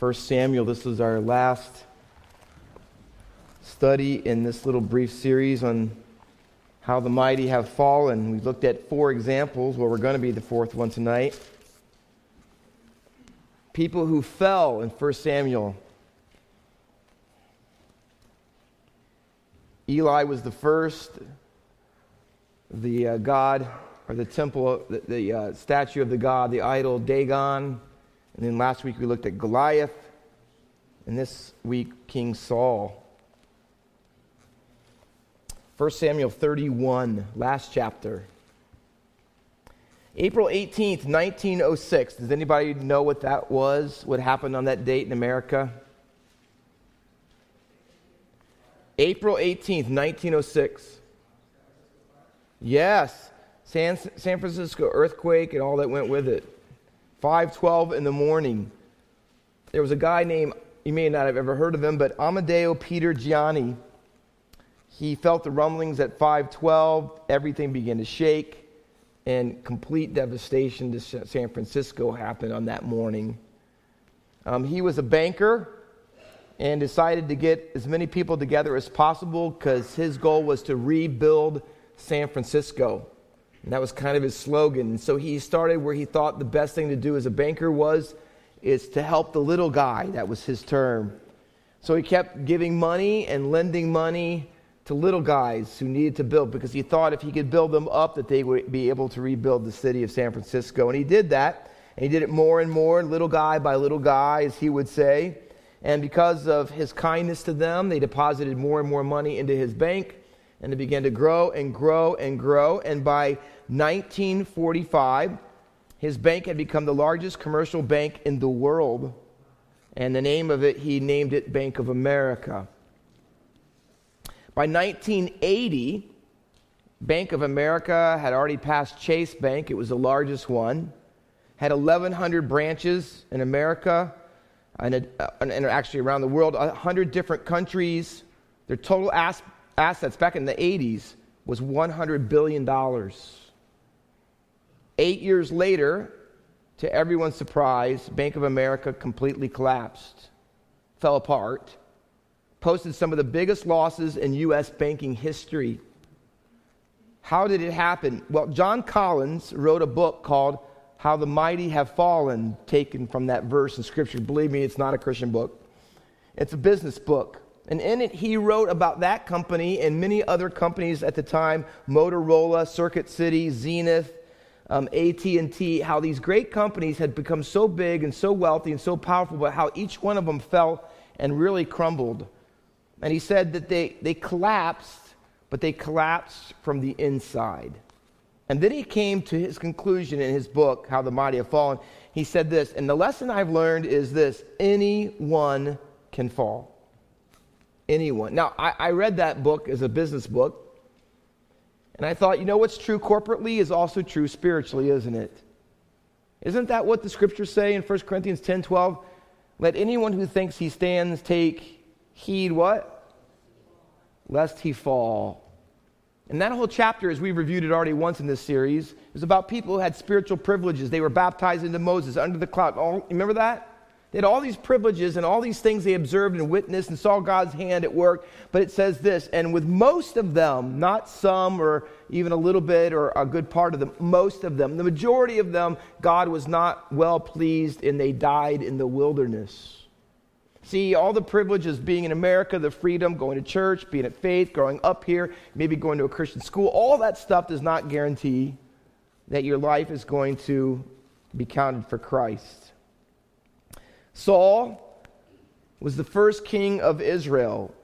1 Samuel. This is our last study in this little brief series on how the mighty have fallen. We looked at four examples. Well, we're going to be the fourth one tonight. People who fell in 1 Samuel. Eli was the first. The uh, god, or the temple, the, the uh, statue of the god, the idol Dagon and then last week we looked at Goliath. And this week, King Saul. 1 Samuel 31, last chapter. April 18th, 1906. Does anybody know what that was? What happened on that date in America? April 18th, 1906. Yes, San, San Francisco earthquake and all that went with it. 5:12 in the morning. There was a guy named you may not have ever heard of him, but Amadeo Peter Giannini. He felt the rumblings at 5:12. Everything began to shake, and complete devastation to San Francisco happened on that morning. Um, he was a banker and decided to get as many people together as possible because his goal was to rebuild San Francisco. And that was kind of his slogan. And so he started where he thought the best thing to do as a banker was is to help the little guy. That was his term. So he kept giving money and lending money to little guys who needed to build because he thought if he could build them up that they would be able to rebuild the city of San Francisco. And he did that. And he did it more and more, little guy by little guy, as he would say. And because of his kindness to them, they deposited more and more money into his bank and it began to grow and grow and grow. And by 1945, his bank had become the largest commercial bank in the world. And the name of it, he named it Bank of America. By 1980, Bank of America had already passed Chase Bank. It was the largest one. Had 1,100 branches in America uh, and, and actually around the world, 100 different countries. Their total ass, assets back in the 80s was $100 billion. Eight years later, to everyone's surprise, Bank of America completely collapsed, fell apart, posted some of the biggest losses in U.S. banking history. How did it happen? Well, John Collins wrote a book called How the Mighty Have Fallen, taken from that verse in Scripture. Believe me, it's not a Christian book, it's a business book. And in it, he wrote about that company and many other companies at the time Motorola, Circuit City, Zenith, um, AT&T, how these great companies had become so big and so wealthy and so powerful, but how each one of them fell and really crumbled. And he said that they, they collapsed, but they collapsed from the inside. And then he came to his conclusion in his book, How the Mighty Have Fallen. He said this, and the lesson I've learned is this anyone can fall anyone. Now, I, I read that book as a business book, and I thought, you know what's true corporately is also true spiritually, isn't it? Isn't that what the scriptures say in 1 Corinthians 10 12? Let anyone who thinks he stands take heed what? Lest he fall. And that whole chapter, as we reviewed it already once in this series, is about people who had spiritual privileges. They were baptized into Moses under the cloud. Oh, All, remember that? They had all these privileges and all these things they observed and witnessed and saw God's hand at work. But it says this, and with most of them, not some or even a little bit or a good part of them, most of them, the majority of them, God was not well pleased and they died in the wilderness. See, all the privileges being in America, the freedom, going to church, being at faith, growing up here, maybe going to a Christian school, all that stuff does not guarantee that your life is going to be counted for Christ. Saul was the first king of Israel.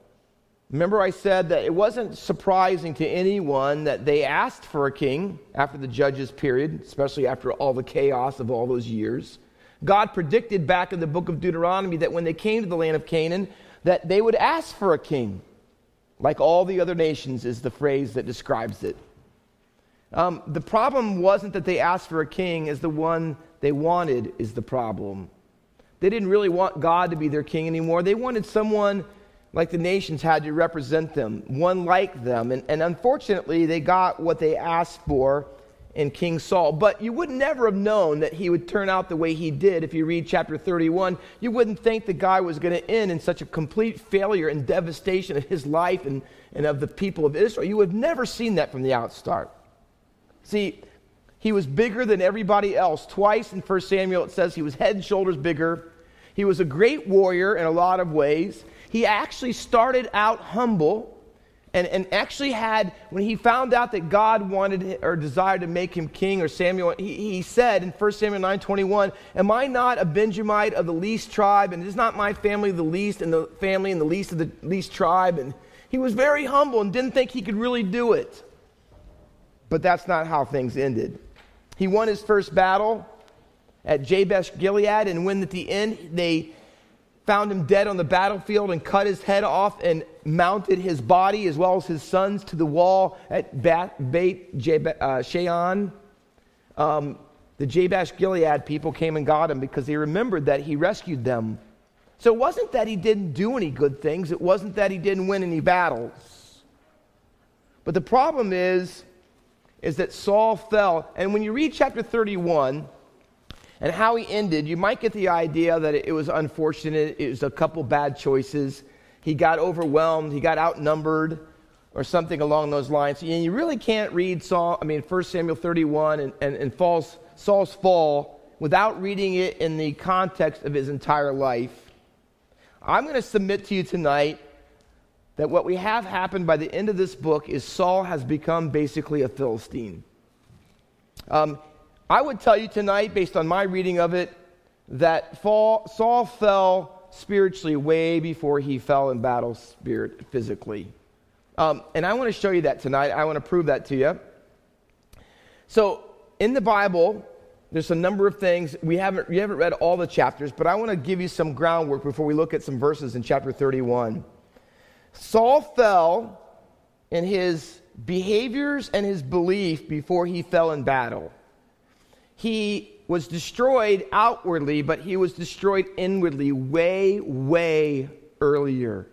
Remember, I said that it wasn't surprising to anyone that they asked for a king after the judges period, especially after all the chaos of all those years. God predicted back in the book of Deuteronomy that when they came to the land of Canaan, that they would ask for a king. Like all the other nations, is the phrase that describes it. Um, the problem wasn't that they asked for a king, as the one they wanted is the problem. They didn't really want God to be their king anymore. They wanted someone like the nations had to represent them, one like them. And, and unfortunately, they got what they asked for in King Saul. But you would never have known that he would turn out the way he did if you read chapter 31. You wouldn't think the guy was going to end in such a complete failure and devastation of his life and, and of the people of Israel. You would have never seen that from the outstart. See, he was bigger than everybody else. Twice in 1 Samuel it says he was head and shoulders bigger. He was a great warrior in a lot of ways. He actually started out humble and, and actually had, when he found out that God wanted or desired to make him king, or Samuel, he, he said in 1 Samuel 9 21, Am I not a Benjamite of the least tribe? And is not my family the least and the family and the least of the least tribe? And he was very humble and didn't think he could really do it. But that's not how things ended. He won his first battle at Jabesh Gilead, and when at the end they found him dead on the battlefield and cut his head off and mounted his body as well as his sons to the wall at Beit uh, Shean. Um, the Jabesh Gilead people came and got him because they remembered that he rescued them. So it wasn't that he didn't do any good things, it wasn't that he didn't win any battles. But the problem is, is that Saul fell. And when you read chapter 31, and how he ended, you might get the idea that it was unfortunate. It was a couple bad choices. He got overwhelmed, he got outnumbered, or something along those lines. And you really can't read Saul, I mean, 1 Samuel 31 and, and, and Saul's, Saul's fall without reading it in the context of his entire life. I'm going to submit to you tonight that what we have happened by the end of this book is Saul has become basically a Philistine. Um, I would tell you tonight, based on my reading of it, that Saul fell spiritually way before he fell in battle spirit physically. Um, and I want to show you that tonight. I want to prove that to you. So, in the Bible, there's a number of things. We haven't, we haven't read all the chapters, but I want to give you some groundwork before we look at some verses in chapter 31. Saul fell in his behaviors and his belief before he fell in battle he was destroyed outwardly, but he was destroyed inwardly way, way earlier.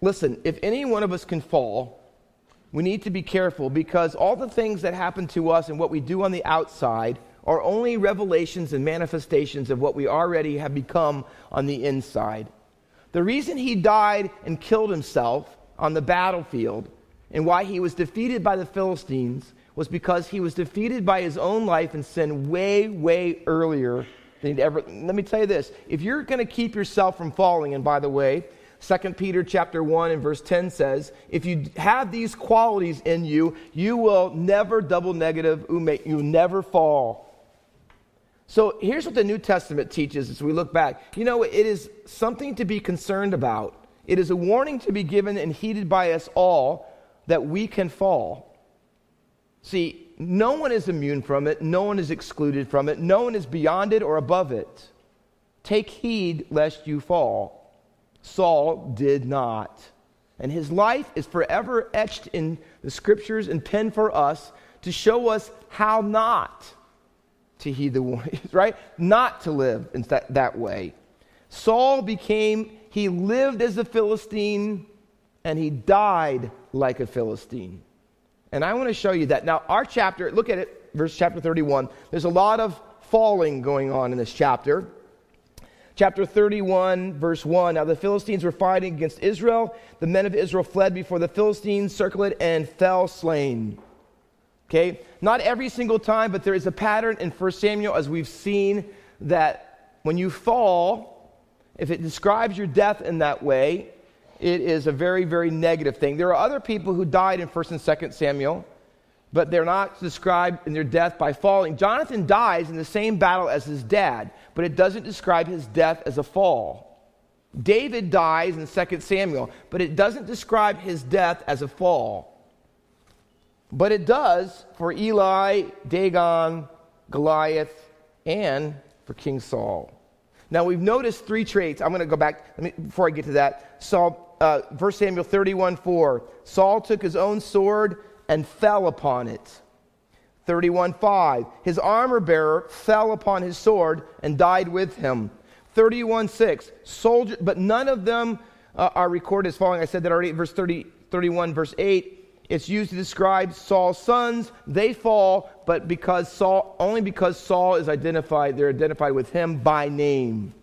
Listen, if any one of us can fall, we need to be careful because all the things that happen to us and what we do on the outside are only revelations and manifestations of what we already have become on the inside. The reason he died and killed himself on the battlefield and why he was defeated by the Philistines was because he was defeated by his own life and sin way, way earlier than he'd ever. Let me tell you this: if you're going to keep yourself from falling, and by the way, 2 Peter chapter 1 and verse 10 says, if you have these qualities in you, you will never double negative, you will never fall. So here's what the New Testament teaches as we look back. You know, it is something to be concerned about. It is a warning to be given and heeded by us all that we can fall. See, no one is immune from it, no one is excluded from it, no one is beyond it or above it. Take heed lest you fall. Saul did not. And his life is forever etched in the scriptures and penned for us to show us how not to heed the warnings, right? Not to live in that, that way. Saul became, he lived as a Philistine and he died like a Philistine. And I want to show you that. Now, our chapter, look at it, verse chapter 31. There's a lot of falling going on in this chapter. Chapter 31, verse 1. Now the Philistines were fighting against Israel. The men of Israel fled before the Philistines, circled and fell slain. Okay? Not every single time, but there is a pattern in 1 Samuel, as we've seen, that when you fall, if it describes your death in that way, it is a very, very negative thing. There are other people who died in 1st and 2nd Samuel, but they're not described in their death by falling. Jonathan dies in the same battle as his dad, but it doesn't describe his death as a fall. David dies in 2 Samuel, but it doesn't describe his death as a fall. But it does for Eli, Dagon, Goliath, and for King Saul. Now we've noticed three traits. I'm going to go back me, before I get to that. Saul uh, 1 Samuel 31 4. Saul took his own sword and fell upon it. 31 5. His armor bearer fell upon his sword and died with him. 31 6. Soldier, but none of them uh, are recorded as falling. I said that already. Verse 30, 31, verse 8. It's used to describe Saul's sons. They fall, but because Saul, only because Saul is identified, they're identified with him by name.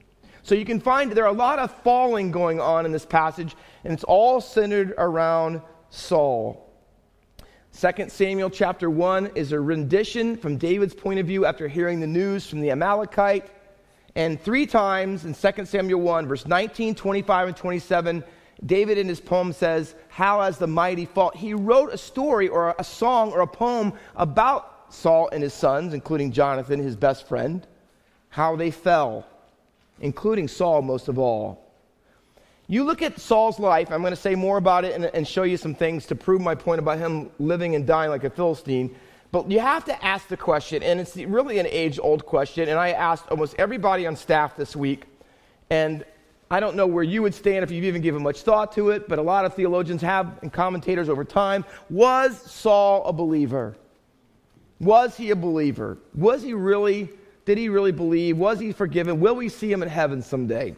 So you can find there are a lot of falling going on in this passage, and it's all centered around Saul. 2 Samuel chapter 1 is a rendition from David's point of view after hearing the news from the Amalekite. And three times in 2 Samuel 1, verse 19, 25, and 27, David in his poem says, How has the mighty fought? He wrote a story or a song or a poem about Saul and his sons, including Jonathan, his best friend, how they fell, including Saul most of all. You look at Saul's life, I'm going to say more about it and, and show you some things to prove my point about him living and dying like a Philistine. But you have to ask the question, and it's really an age old question. And I asked almost everybody on staff this week, and I don't know where you would stand if you've even given much thought to it, but a lot of theologians have and commentators over time. Was Saul a believer? Was he a believer? Was he really, did he really believe? Was he forgiven? Will we see him in heaven someday?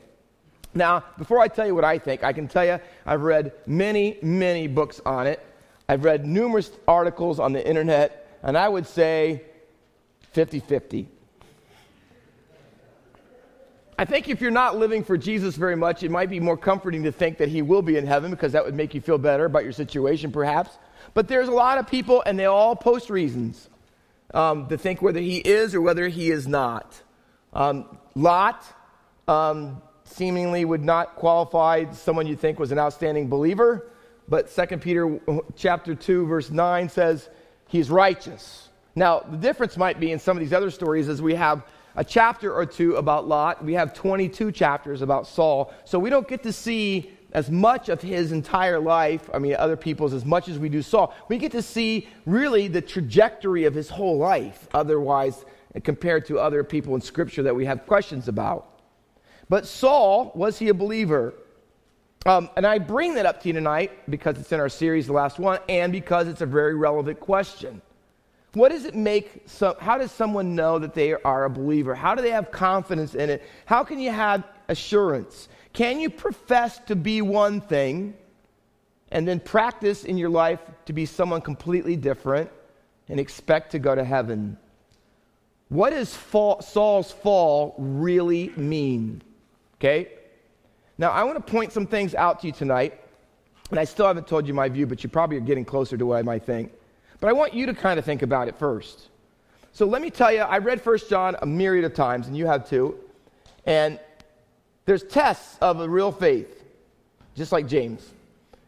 Now, before I tell you what I think, I can tell you I've read many, many books on it. I've read numerous articles on the internet, and I would say 50 50. I think if you're not living for Jesus very much, it might be more comforting to think that he will be in heaven because that would make you feel better about your situation, perhaps. But there's a lot of people, and they all post reasons um, to think whether he is or whether he is not. Um, Lot um, seemingly would not qualify someone you think was an outstanding believer, but 2 Peter chapter 2, verse 9 says he's righteous. Now, the difference might be in some of these other stories is we have a chapter or two about Lot. We have 22 chapters about Saul. So we don't get to see as much of his entire life, I mean, other people's, as much as we do Saul. We get to see really the trajectory of his whole life, otherwise, compared to other people in Scripture that we have questions about. But Saul, was he a believer? Um, and I bring that up to you tonight because it's in our series, the last one, and because it's a very relevant question. What does it make, how does someone know that they are a believer? How do they have confidence in it? How can you have assurance? Can you profess to be one thing and then practice in your life to be someone completely different and expect to go to heaven? What does fall, Saul's fall really mean? Okay? Now, I want to point some things out to you tonight, and I still haven't told you my view, but you probably are getting closer to what I might think. But I want you to kind of think about it first. So let me tell you, I read First John a myriad of times, and you have too. And there's tests of a real faith, just like James.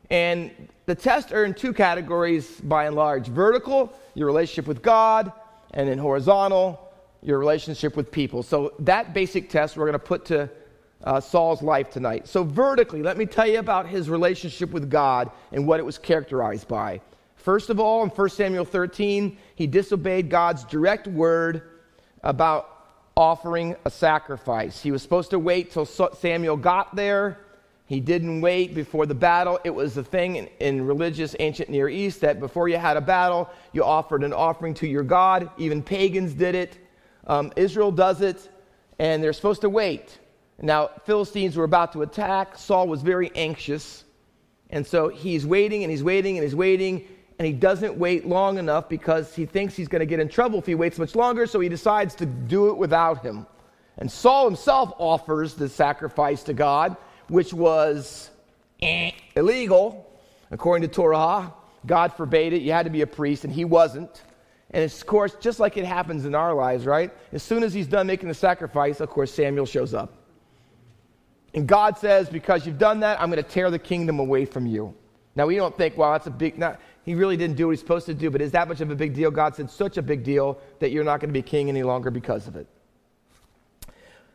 And the tests are in two categories by and large vertical, your relationship with God, and then horizontal, your relationship with people. So that basic test we're going to put to uh, Saul's life tonight. So, vertically, let me tell you about his relationship with God and what it was characterized by. First of all, in 1 Samuel 13, he disobeyed God's direct word about offering a sacrifice. He was supposed to wait till Samuel got there. He didn't wait before the battle. It was a thing in, in, religious ancient Near East that before you had a battle, you offered an offering to your God. Even pagans did it. Um, Israel does it, and they're supposed to wait. Now, Philistines were about to attack. Saul was very anxious. And so he's waiting and he's waiting and he's waiting and he doesn't wait long enough because he thinks he's going to get in trouble if he waits much longer, so he decides to do it without him. And Saul himself offers the sacrifice to God, which was illegal according to Torah. God forbade it. You had to be a priest, and he wasn't. And of course, just like it happens in our lives, right? As soon as he's done making the sacrifice, of course, Samuel shows up. And God says, Because you've done that, I'm going to tear the kingdom away from you. Now, we don't think, well, that's a big, not, he really didn't do what he's supposed to do, but is that much of a big deal? God said, such a big deal that you're not going to be king any longer because of it.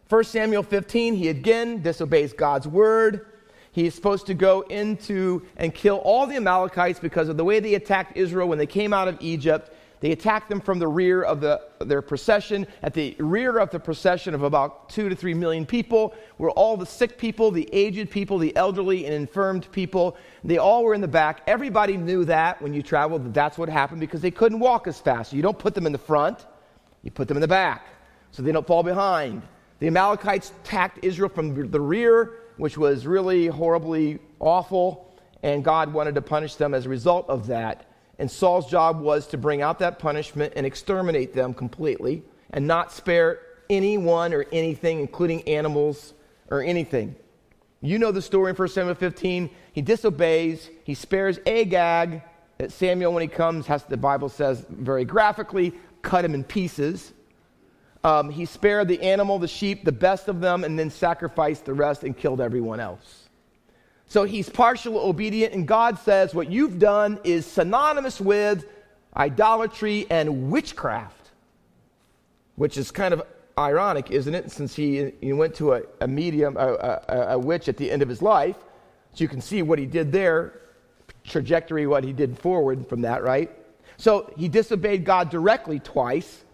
1 Samuel 15, he again disobeys God's word. He is supposed to go into and kill all the Amalekites because of the way they attacked Israel when they came out of Egypt. They attacked them from the rear of the, their procession. At the rear of the procession of about two to three million people were all the sick people, the aged people, the elderly and infirmed people. They all were in the back. Everybody knew that when you traveled, that that's what happened because they couldn't walk as fast. You don't put them in the front, you put them in the back so they don't fall behind. The Amalekites attacked Israel from the rear, which was really horribly awful, and God wanted to punish them as a result of that. And Saul's job was to bring out that punishment and exterminate them completely and not spare anyone or anything, including animals or anything. You know the story in 1 Samuel 15. He disobeys, he spares Agag. That Samuel, when he comes, has, the Bible says very graphically, cut him in pieces. Um, he spared the animal, the sheep, the best of them, and then sacrificed the rest and killed everyone else. So he's partial obedient, and God says, What you've done is synonymous with idolatry and witchcraft, which is kind of ironic, isn't it? Since he, he went to a, a medium, a, a, a witch at the end of his life. So you can see what he did there, trajectory, what he did forward from that, right? So he disobeyed God directly twice.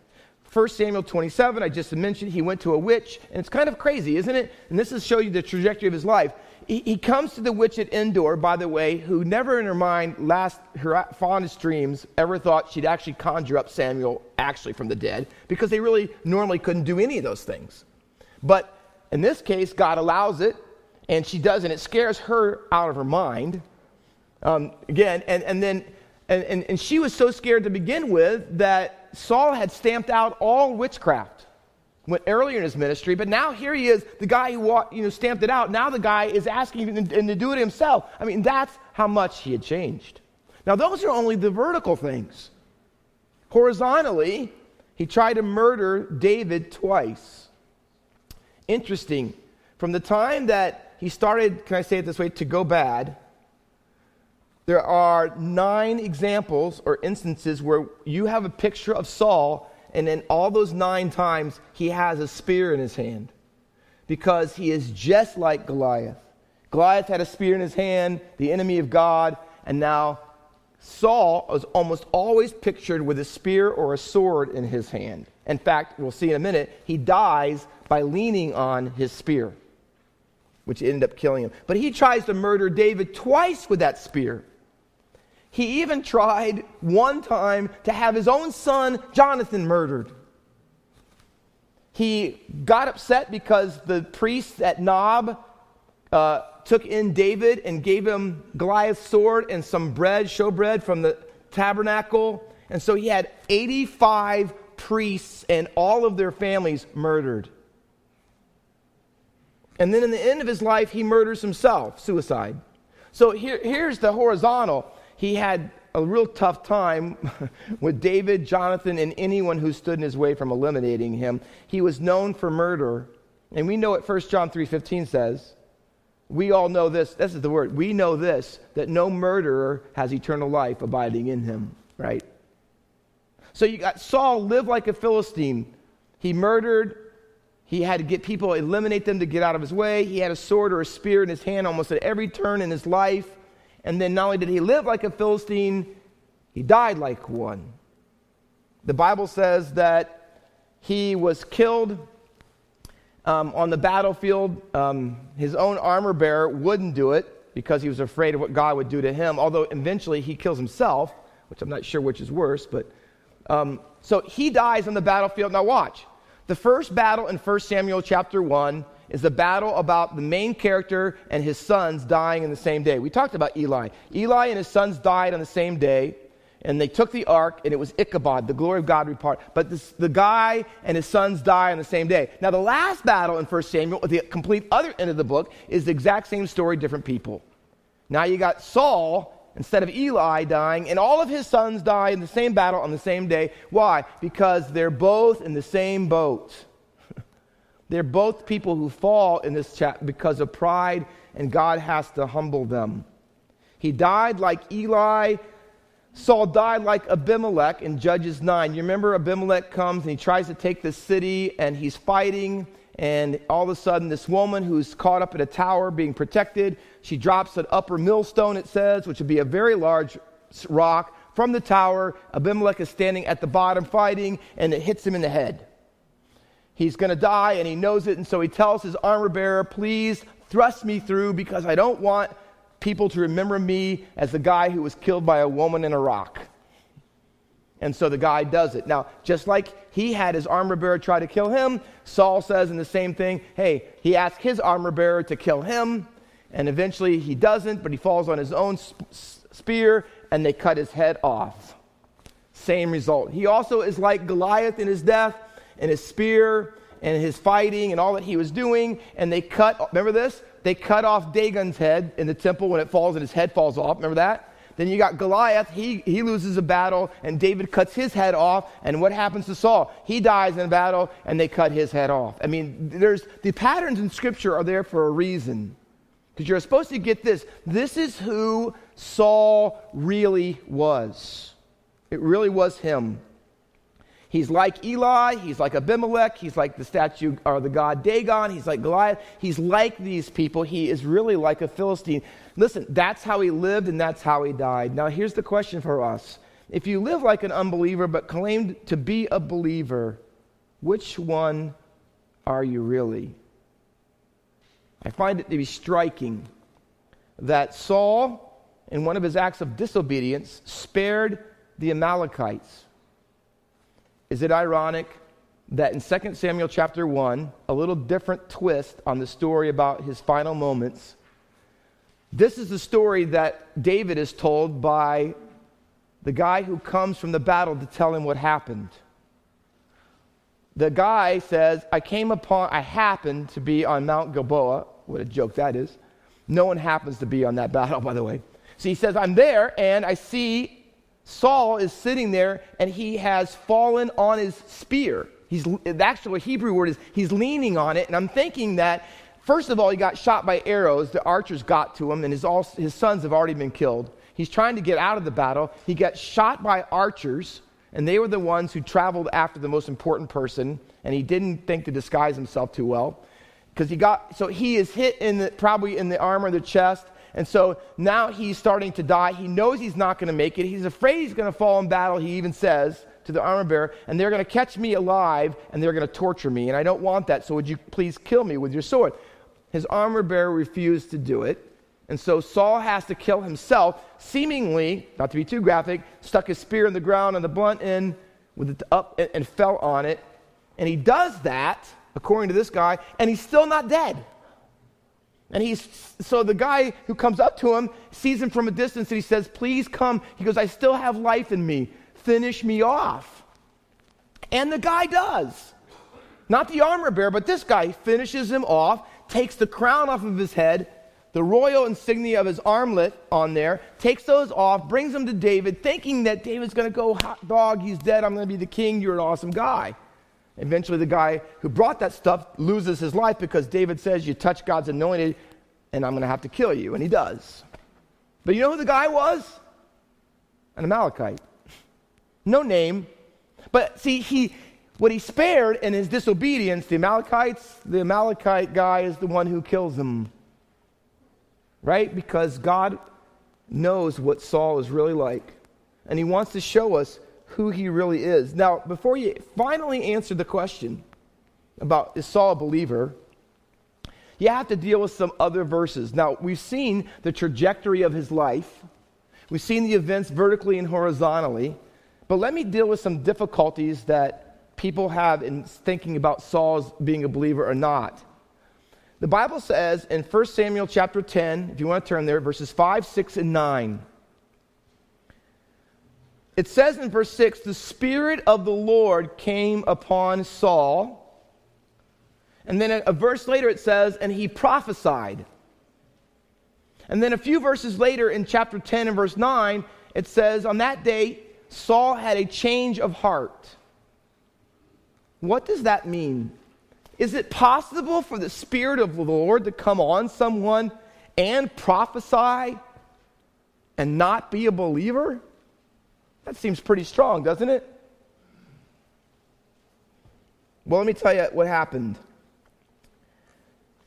1 Samuel 27, I just mentioned, he went to a witch, and it's kind of crazy, isn't it? And this is show you the trajectory of his life. He, he comes to the witch at Endor, by the way, who never in her mind, last her fondest dreams, ever thought she'd actually conjure up Samuel actually from the dead, because they really normally couldn't do any of those things. But in this case, God allows it, and she does, and it scares her out of her mind. Um, again, and, and then, and, and, and she was so scared to begin with that Saul had stamped out all witchcraft went earlier in his ministry, but now here he is, the guy who you know, stamped it out. Now the guy is asking him to do it himself. I mean, that's how much he had changed. Now, those are only the vertical things. Horizontally, he tried to murder David twice. Interesting. From the time that he started, can I say it this way, to go bad, there are nine examples or instances where you have a picture of Saul, and then all those nine times he has a spear in his hand because he is just like Goliath. Goliath had a spear in his hand, the enemy of God, and now Saul is almost always pictured with a spear or a sword in his hand. In fact, we'll see in a minute, he dies by leaning on his spear, which ended up killing him. But he tries to murder David twice with that spear. He even tried one time to have his own son, Jonathan, murdered. He got upset because the priests at Nob uh, took in David and gave him Goliath's sword and some bread, showbread from the tabernacle. And so he had 85 priests and all of their families murdered. And then in the end of his life, he murders himself, suicide. So here, here's the horizontal he had a real tough time with David, Jonathan, and anyone who stood in his way from eliminating him. He was known for murder. And we know what 1 John 3:15 says. We all know this. This is the word. We know this that no murderer has eternal life abiding in him, right? So you got Saul lived like a Philistine. He murdered. He had to get people, eliminate them to get out of his way. He had a sword or a spear in his hand almost at every turn in his life. And then not only did he live like a Philistine, he died like one. The Bible says that he was killed um, on the battlefield. Um, his own armor bearer wouldn't do it because he was afraid of what God would do to him, although eventually he kills himself, which I'm not sure which is worse. But um, so he dies on the battlefield. Now, watch. The first battle in 1 Samuel chapter 1 is a battle about the main character and his sons dying in the same day. We talked about Eli. Eli and his sons died on the same day, and they took the ark, and it was Ichabod, the glory of God repart. But this, the guy and his sons die on the same day. Now, the last battle in 1 Samuel, the complete other end of the book, is the exact same story, different people. Now you got Saul instead of Eli dying, and all of his sons die in the same battle on the same day. Why? Because they're both in the same boat. They're both people who fall in this chat because of pride, and God has to humble them. He died like Eli. Saul died like Abimelech in Judges 9. You remember Abimelech comes and he tries to take the city and he's fighting. And all of a sudden, this woman who's caught up in a tower being protected, she drops an upper millstone, it says, which would be a very large rock from the tower. Abimelech is standing at the bottom fighting, and it hits him in the head he's going to die and he knows it. And so he tells his armor bearer, please thrust me through because I don't want people to remember me as the guy who was killed by a woman in a rock. And so the guy does it. Now, just like he had his armor bearer try to kill him, Saul says in the same thing, hey, he asked his armor bearer to kill him, and eventually he doesn't, but he falls on his own spear, and they cut his head off. Same result. He also is like Goliath in his death and his spear and his fighting and all that he was doing. And they cut, remember this? They cut off Dagon's head in the temple when it falls and his head falls off. Remember that? Then you got Goliath. He, he loses a battle, and David cuts his head off. And what happens to Saul? He dies in a battle, and they cut his head off. I mean, there's the patterns in Scripture are there for a reason. Because you're supposed to get this. This is who Saul really was. It really was him. He's like Eli, he's like Abimelech, he's like the statue or the god Dagon, he's like Goliath, he's like these people. He is really like a Philistine. Listen, that's how he lived and that's how he died. Now, here's the question for us If you live like an unbeliever but claimed to be a believer, which one are you really? I find it to be striking that Saul, in one of his acts of disobedience, spared the Amalekites. Is it ironic that in 2 Samuel chapter 1, a little different twist on the story about his final moments, this is the story that David is told by the guy who comes from the battle to tell him what happened. The guy says, I came upon, I happened to be on Mount Gilboa. What a joke that is. No one happens to be on that battle, by the way. So he says, I'm there and I see Saul is sitting there and he has fallen on his spear. He's, the actual Hebrew word is he's leaning on it. And I'm thinking that, first of all, he got shot by arrows. The archers got to him, and his, all, his sons have already been killed. He's trying to get out of the battle. He got shot by archers, and they were the ones who traveled after the most important person, and he didn't think to disguise himself too well. Because he got, so he is hit in the, probably in the arm or the chest, and so now he's starting to die. He knows he's not going to make it. He's afraid he's going to fall in battle, he even says to the armor bearer, and they're going to catch me alive and they're going to torture me. And I don't want that, so would you please kill me with your sword? His armor bearer refused to do it. And so Saul has to kill himself, seemingly, not to be too graphic, stuck his spear in the ground on the blunt end with it up and, and fell on it. And he does that, according to this guy, and he's still not dead. And he's, so the guy who comes up to him sees him from a distance and he says, Please come. He goes, I still have life in me. Finish me off. And the guy does. Not the armor bearer, but this guy finishes him off, takes the crown off of his head, the royal insignia of his armlet on there, takes those off, brings them to David, thinking that David's going to go, hot dog, he's dead, I'm going to be the king, you're an awesome guy. Eventually, the guy who brought that stuff loses his life because David says, You touch God's anointed, and I'm going to have to kill you. And he does. But you know who the guy was? An Amalekite. No name. But see, he, what he spared in his disobedience, the Amalekites, the Amalekite guy is the one who kills him. Right? Because God knows what Saul is really like. And he wants to show us who he really is. Now, before you finally answer the question about is Saul a believer, you have to deal with some other verses. Now, we've seen the trajectory of his life, we've seen the events vertically and horizontally, but let me deal with some difficulties that people have in thinking about Saul's being a believer or not. The Bible says in 1 Samuel chapter 10, if you want to turn there, verses 5, 6, and 9. It says in verse 6 the Spirit of the Lord came upon Saul. And then a, verse later it says, and he prophesied. And then a few verses later in chapter 10 and verse 9, it says, on that day, Saul had a change of heart. What does that mean? Is it possible for the Spirit of the Lord to come on someone and prophesy and not be a believer? That seems pretty strong, doesn't it? Well, let me tell you what happened.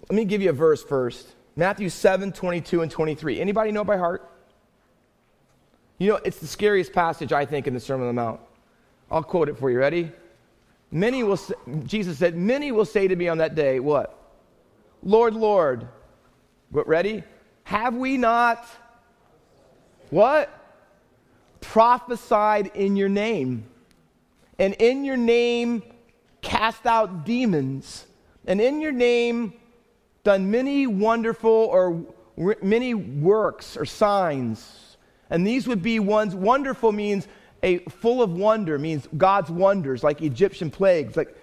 Let me give you a verse first. Matthew 7, 22 and 23. Anybody know by heart? You know, it's the scariest passage, I think, in the Sermon on the Mount. I'll quote it for you. Ready? Many will say, Jesus said, Many will say to me on that day, What? Lord, Lord. What, ready? Have we not? What? Prophesied in your name, and in your name cast out demons, and in your name done many wonderful or many works or signs. And these would be ones, wonderful means a full of wonder, means God's wonders, like Egyptian plagues, like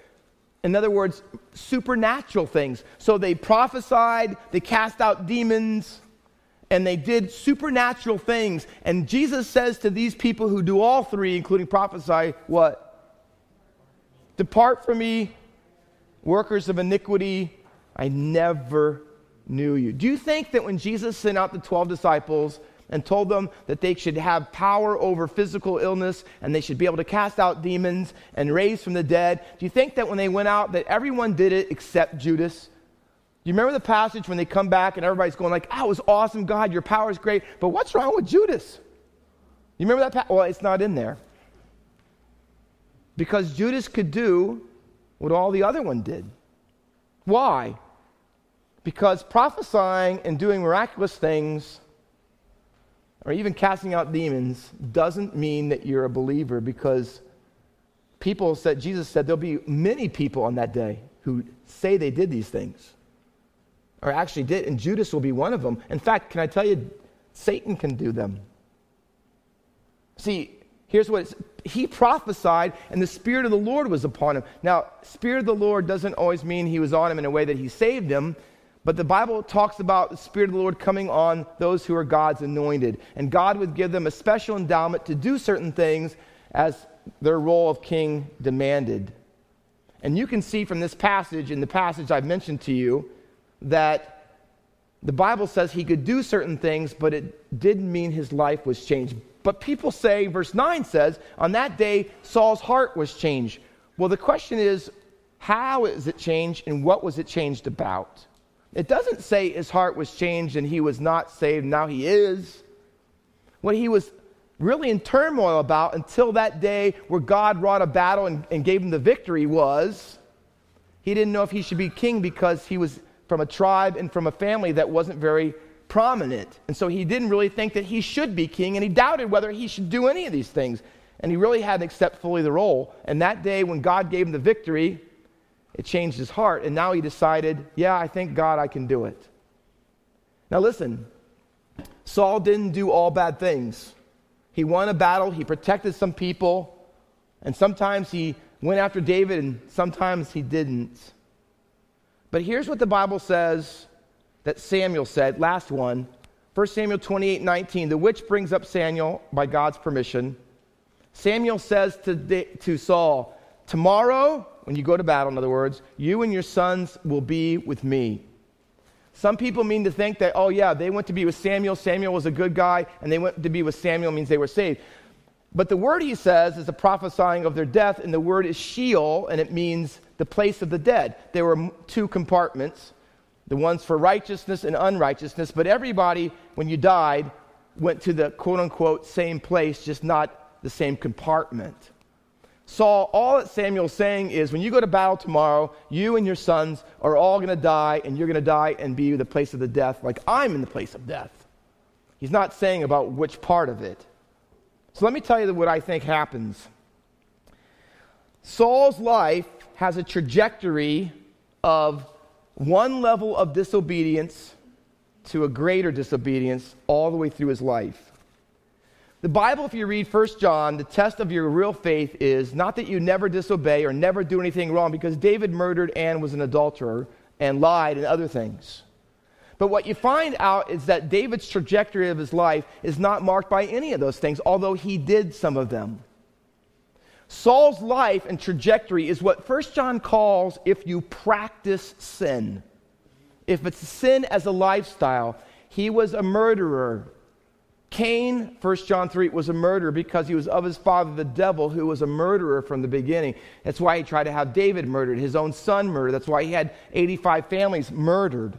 in other words, supernatural things. So they prophesied, they cast out demons, and they did supernatural things. And Jesus says to these people who do all three, including prophesy, what? Depart from me, workers of iniquity. I never knew you. Do you think that when Jesus sent out the 12 disciples and told them that they should have power over physical illness and they should be able to cast out demons and raise from the dead, do you think that when they went out that everyone did it except Judas? You remember the passage when they come back and everybody's going like, "Oh, it was awesome, God, your power is great." But what's wrong with Judas? You remember that? Pa- well, it's not in there because Judas could do what all the other one did. Why? Because prophesying and doing miraculous things, or even casting out demons, doesn't mean that you're a believer. Because people said, Jesus said, there'll be many people on that day who say they did these things or actually did, and Judas will be one of them. In fact, can I tell you, Satan can do them. See, here's what he prophesied, and the Spirit of the Lord was upon him. Now, Spirit of the Lord doesn't always mean he was on him in a way that he saved him, but the Bible talks about the Spirit of the Lord coming on those who are God's anointed. And God would give them a special endowment to do certain things as their role of king demanded. And you can see from this passage, in the passage I've mentioned to you, that the Bible says he could do certain things, but it didn't mean his life was changed. But people say, verse 9 says, on that day, Saul's heart was changed. Well, the question is, how is it changed and what was it changed about? It doesn't say his heart was changed and he was not saved, now he is. What he was really in turmoil about until that day where God wrought a battle and, and gave him the victory was he didn't know if he should be king because he was from a tribe and from a family that wasn't very prominent. And so he didn't really think that he should be king, and he doubted whether he should do any of these things. And he really hadn't accepted fully the role. And that day, when God gave him the victory, it changed his heart. And now he decided, yeah, I think God, I can do it. Now, listen, Saul didn't do all bad things. He won a battle, he protected some people, and sometimes he went after David, and sometimes he didn't. But here's what the Bible says that Samuel said, last one. 1 Samuel 28 19, the witch brings up Samuel by God's permission. Samuel says to, to Saul, Tomorrow, when you go to battle, in other words, you and your sons will be with me. Some people mean to think that, oh, yeah, they went to be with Samuel. Samuel was a good guy, and they went to be with Samuel means they were saved. But the word he says is a prophesying of their death, and the word is Sheol, and it means the place of the dead. There were two compartments the ones for righteousness and unrighteousness, but everybody, when you died, went to the quote unquote same place, just not the same compartment. Saul, all that Samuel's saying is when you go to battle tomorrow, you and your sons are all going to die, and you're going to die and be the place of the death, like I'm in the place of death. He's not saying about which part of it. So let me tell you what I think happens. Saul's life has a trajectory of one level of disobedience to a greater disobedience all the way through his life. The Bible, if you read 1 John, the test of your real faith is not that you never disobey or never do anything wrong, because David murdered and was an adulterer and lied and other things. But what you find out is that David's trajectory of his life is not marked by any of those things, although he did some of them. Saul's life and trajectory is what 1 John calls if you practice sin. If it's sin as a lifestyle, he was a murderer. Cain, 1 John 3, was a murderer because he was of his father, the devil, who was a murderer from the beginning. That's why he tried to have David murdered, his own son murdered. That's why he had 85 families murdered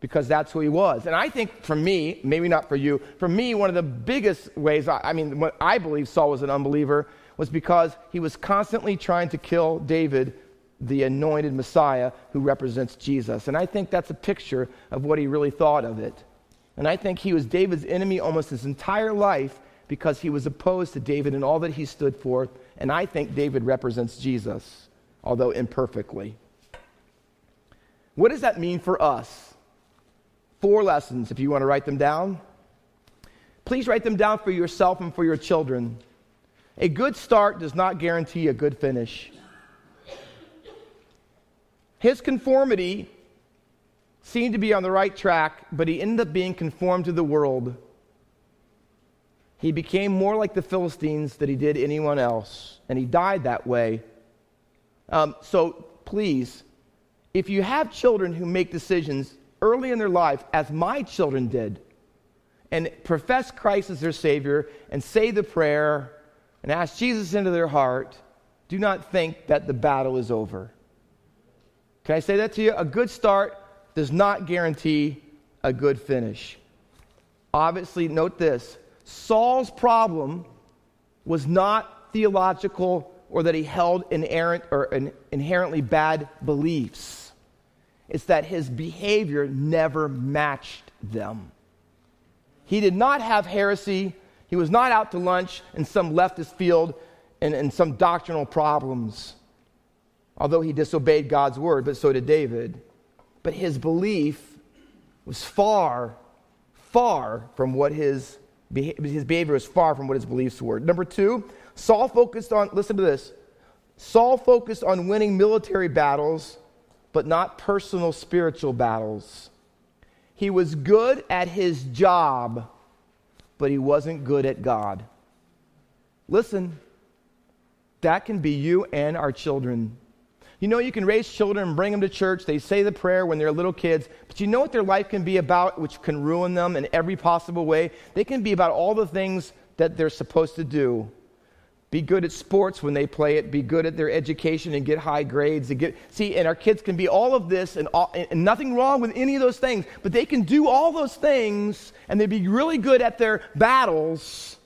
because that's who he was. And I think for me, maybe not for you, for me, one of the biggest ways, I, I mean, I believe Saul was an unbeliever was because he was constantly trying to kill David, the anointed Messiah who represents Jesus. And I think that's a picture of what he really thought of it. And I think he was David's enemy almost his entire life because he was opposed to David and all that he stood for. And I think David represents Jesus, although imperfectly. What does that mean for us? Four lessons, if you want to write them down. Please write them down for yourself and for your children. A good start does not guarantee a good finish. His conformity seemed to be on the right track, but he ended up being conformed to the world. He became more like the Philistines than he did anyone else, and he died that way. Um, so please, if you have children who make decisions early in their life, as my children did, and profess Christ as their Savior and say the prayer and ask Jesus into their heart, do not think that the battle is over. Can I say that to you? A good start does not guarantee a good finish. Obviously, note this Saul's problem was not theological or that he held inerrant or inherently bad beliefs. It's that his behavior never matched them. He did not have heresy. He was not out to lunch in some leftist field and, and some doctrinal problems. Although he disobeyed God's word, but so did David. But his belief was far, far from what his, his behavior was far from what his beliefs were. Number two, Saul focused on, listen to this, Saul focused on winning military battles, but not personal spiritual battles. He was good at his job, but he wasn't good at God. Listen, that can be you and our children. You know, you can raise children and bring them to church. They say the prayer when they're little kids. But you know what their life can be about, which can ruin them in every possible way? They can be about all the things that they're supposed to do, be good at sports when they play it, be good at their education and get high grades. And get, see, and our kids can be all of this and, all, and nothing wrong with any of those things, but they can do all those things and they'd be really good at their battles,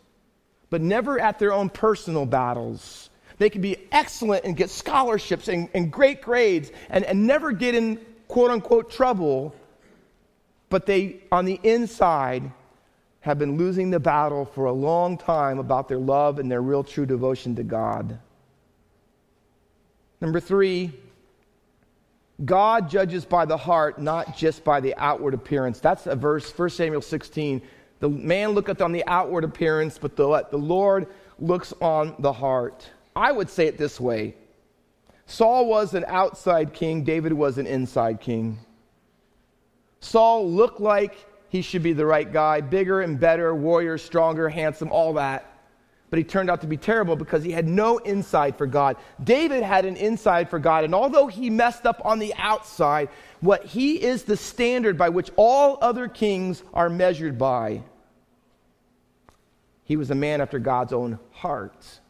but never at their own personal battles. They can be excellent and get scholarships and, and great grades and, and never get in quote unquote trouble, but they, on the inside, have been losing the battle for a long time about their love and their real true devotion to God. Number three, God judges by the heart, not just by the outward appearance. That's a verse, 1 Samuel 16. The man looketh on the outward appearance, but the, the Lord looks on the heart. I would say it this way Saul was an outside king, David was an inside king. Saul looked like he should be the right guy bigger and better, warrior, stronger, handsome, all that. But he turned out to be terrible because he had no insight for God. David had an insight for God, and although he messed up on the outside, what he is the standard by which all other kings are measured by. He was a man after God's own heart.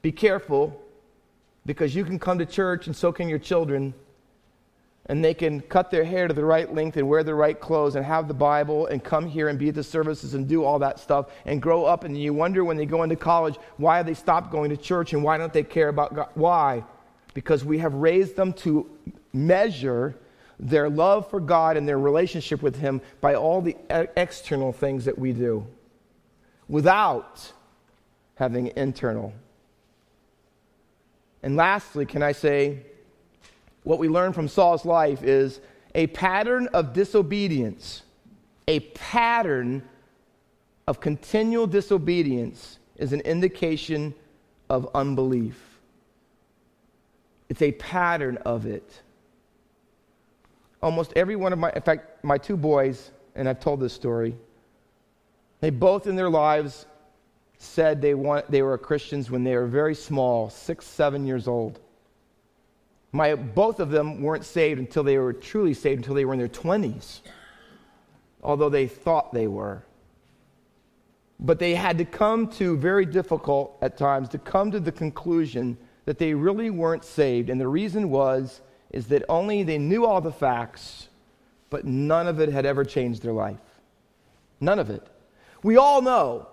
Be careful because you can come to church and so can your children and they can cut their hair to the right length and wear the right clothes and have the Bible and come here and be at the services and do all that stuff and grow up. And you wonder when they go into college, why they stopped going to church and why don't they care about God? Why? Because we have raised them to measure their love for God and their relationship with Him by all the external things that we do without having internal. And lastly, can I say, what we learn from Saul's life is a pattern of disobedience, a pattern of continual disobedience is an indication of unbelief. It's a pattern of it. Almost every one of my, in fact, my two boys, and I've told this story, they both in their lives said they, want, they were Christians when they were very small, six, seven years old. My, both of them weren't saved until they were truly saved until they were in their 20s, although they thought they were. But they had to come to, very difficult at times, to come to the conclusion that they really weren't saved. And the reason was, is that only they knew all the facts, but none of it had ever changed their life. None of it. We all know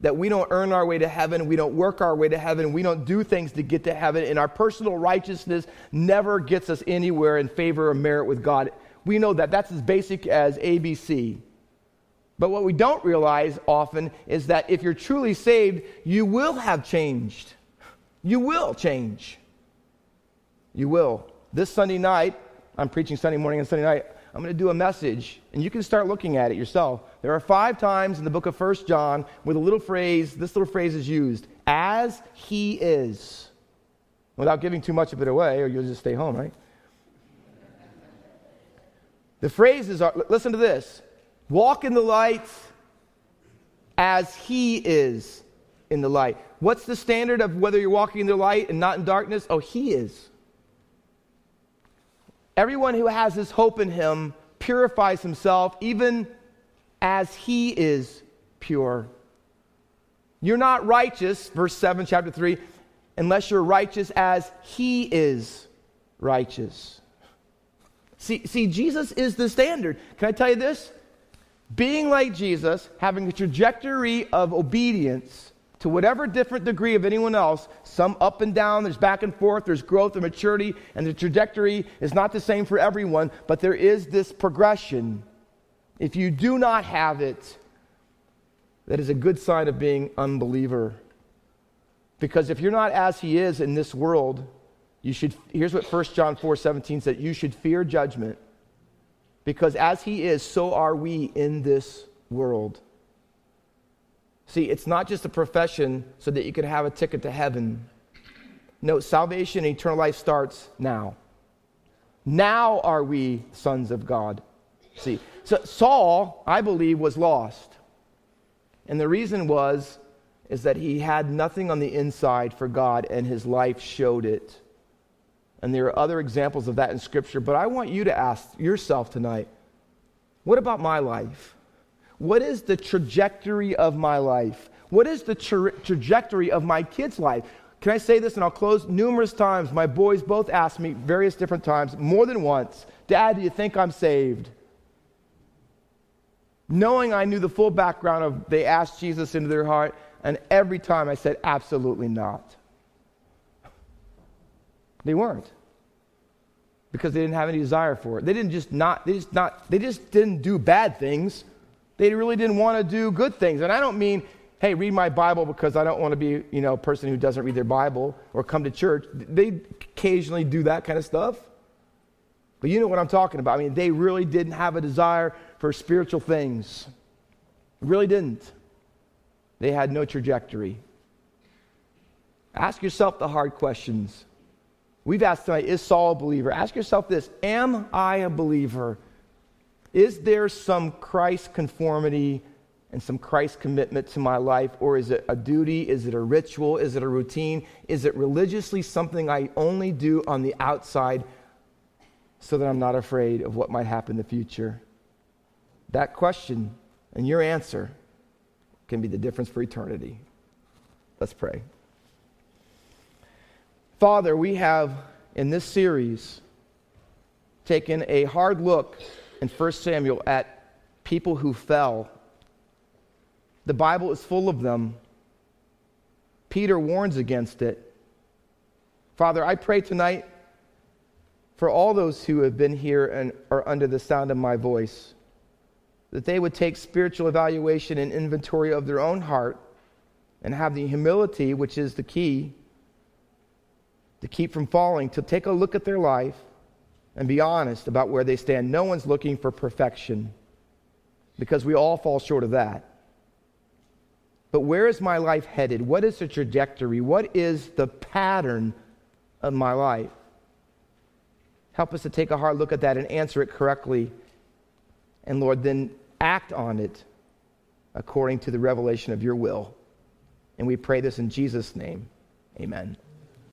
that we don't earn our way to heaven, we don't work our way to heaven, we don't do things to get to heaven, and our personal righteousness never gets us anywhere in favor or merit with God. We know that. That's as basic as ABC. But what we don't realize often is that if you're truly saved, you will have changed. You will change. You will. This Sunday night, I'm preaching Sunday morning and Sunday night. I'm going to do a message, and you can start looking at it yourself. There are five times in the book of First John where the little phrase, this little phrase is used, as he is. Without giving too much of it away, or you'll just stay home, right? The phrases are listen to this walk in the light as he is in the light. What's the standard of whether you're walking in the light and not in darkness? Oh, he is. Everyone who has this hope in him purifies himself even as he is pure. You're not righteous, verse 7, chapter 3, unless you're righteous as he is righteous. See, see, Jesus is the standard. Can I tell you this? Being like Jesus, having a trajectory of obedience, to whatever different degree of anyone else, some up and down, there's back and forth, there's growth and maturity, and the trajectory is not the same for everyone, but there is this progression. If you do not have it, that is a good sign of being unbeliever. Because if you're not as he is in this world, you should here's what 1 John 4 17 said, you should fear judgment. Because as he is, so are we in this world. See, it's not just a profession so that you can have a ticket to heaven. No, salvation and eternal life starts now. Now are we sons of God. See, so Saul, I believe, was lost. And the reason was is that he had nothing on the inside for God and his life showed it. And there are other examples of that in scripture, but I want you to ask yourself tonight, what about my life? What is the trajectory of my life? What is the tra- trajectory of my kid's life? Can I say this and I'll close? Numerous times, my boys both asked me various different times, more than once, Dad, do you think I'm saved? Knowing I knew the full background of they asked Jesus into their heart, and every time I said, absolutely not. They weren't. Because they didn't have any desire for it. They didn't just not, they just not, they just didn't do bad things. They really didn't want to do good things. And I don't mean, hey, read my Bible because I don't want to be, you know, a person who doesn't read their Bible or come to church. They occasionally do that kind of stuff. But you know what I'm talking about. I mean, they really didn't have a desire for spiritual things. Really didn't. They had no trajectory. Ask yourself the hard questions. We've asked tonight, is Saul a believer? Ask yourself this Am I a believer? Is there some Christ conformity and some Christ commitment to my life? Or is it a duty? Is it a ritual? Is it a routine? Is it religiously something I only do on the outside so that I'm not afraid of what might happen in the future? That question and your answer can be the difference for eternity. Let's pray. Father, we have in this series taken a hard look in 1 Samuel at people who fell. The Bible is full of them. Peter warns against it. Father, I pray tonight for all those who have been here and are under the sound of my voice that they would take spiritual evaluation and inventory of their own heart and have the humility, which is the key, to keep from falling, to take a look at their life and be honest about where they stand. No one's looking for perfection because we all fall short of that. But where is my life headed? What is the trajectory? What is the pattern of my life? Help us to take a hard look at that and answer it correctly. And Lord, then act on it according to the revelation of your will. And we pray this in Jesus' name. Amen.